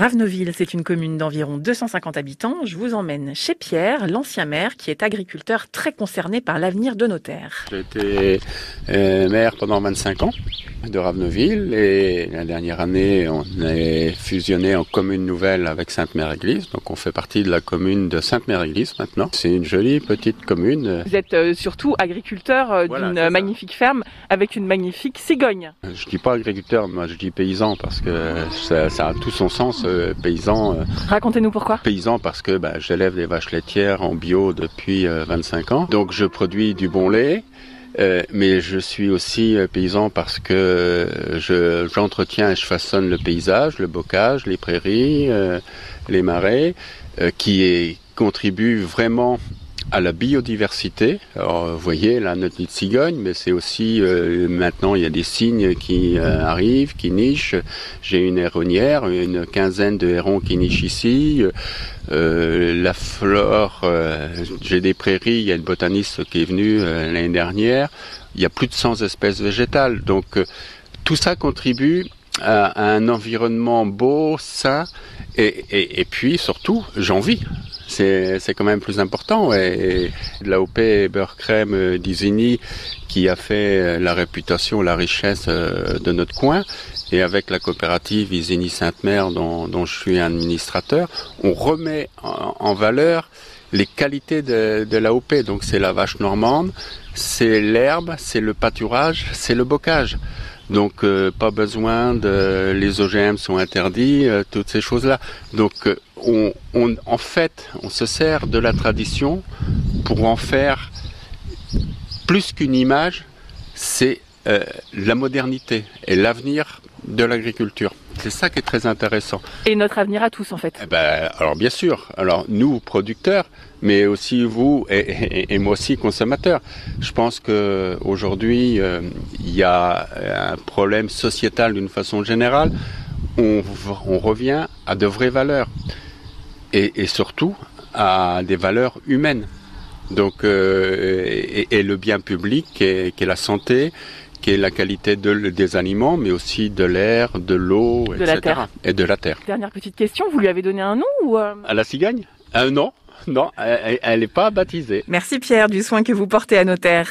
Raveneville, c'est une commune d'environ 250 habitants. Je vous emmène chez Pierre, l'ancien maire, qui est agriculteur très concerné par l'avenir de nos terres. J'ai été euh, maire pendant 25 ans de Raveneville et la dernière année, on est fusionné en commune nouvelle avec Sainte-Mère-Église. Donc on fait partie de la commune de Sainte-Mère-Église maintenant. C'est une jolie petite commune. Vous êtes euh, surtout agriculteur euh, Voilà, d'une magnifique ferme avec une magnifique cigogne. Je dis pas agriculteur, moi je dis paysan parce que ça, ça a tout son sens, euh, paysan. euh, Racontez-nous pourquoi. Paysan parce que bah, j'élève des vaches laitières en bio depuis euh, 25 ans. Donc je produis du bon lait. euh, mais je suis aussi euh, paysan parce que euh, je- j'entretiens et je façonne le paysage, le bocage, les prairies, euh, les marais, euh, qui est, contribuent vraiment à la biodiversité. Alors, vous voyez, là, notre petite cigogne, mais c'est aussi, euh, maintenant, il y a des cygnes qui euh, arrivent, qui nichent. J'ai une héronnière, une quinzaine de hérons qui nichent ici. Euh, la flore, j'ai des prairies, il y a une botaniste qui est venue l'année dernière. Il y a plus de 100 espèces végétales. Donc, tout ça contribue à, à un environnement beau, sain, et, et, et puis, surtout, j'en vis. C'est quand même plus important. Et, et l'AOP Beurre Crème euh, d'Isigny qui a fait euh, la réputation, la richesse euh, de notre coin, et avec la coopérative Isigny Sainte-Mère dont, je suis administrateur, on remet en, valeur les qualités de, de l'AOP. Donc c'est la vache normande, c'est l'herbe, c'est le pâturage, c'est le bocage. Donc pas besoin de les OGM sont interdits, toutes ces choses-là. Donc on, on en fait, on se sert de la tradition pour en faire plus qu'une image, c'est euh, la modernité et l'avenir de l'agriculture. C'est ça qui est très intéressant. Et notre avenir à tous en fait. Eh ben, alors bien sûr, alors nous producteurs, mais aussi vous et, et- et moi aussi consommateurs. Je pense que aujourd'hui euh, il y a un problème sociétal d'une façon générale. On revient à de vraies valeurs et, et surtout à des valeurs humaines. Donc euh, et, et le bien public qui est, qui est la santé, qui est la qualité de- des aliments, mais aussi de l'air, de l'eau, De la etc. terre. Et de la terre. Dernière petite question, vous lui avez donné un nom ou euh, À la cigogne euh, Non, non, elle n'est pas baptisée. Merci Pierre du soin que vous portez à nos terres.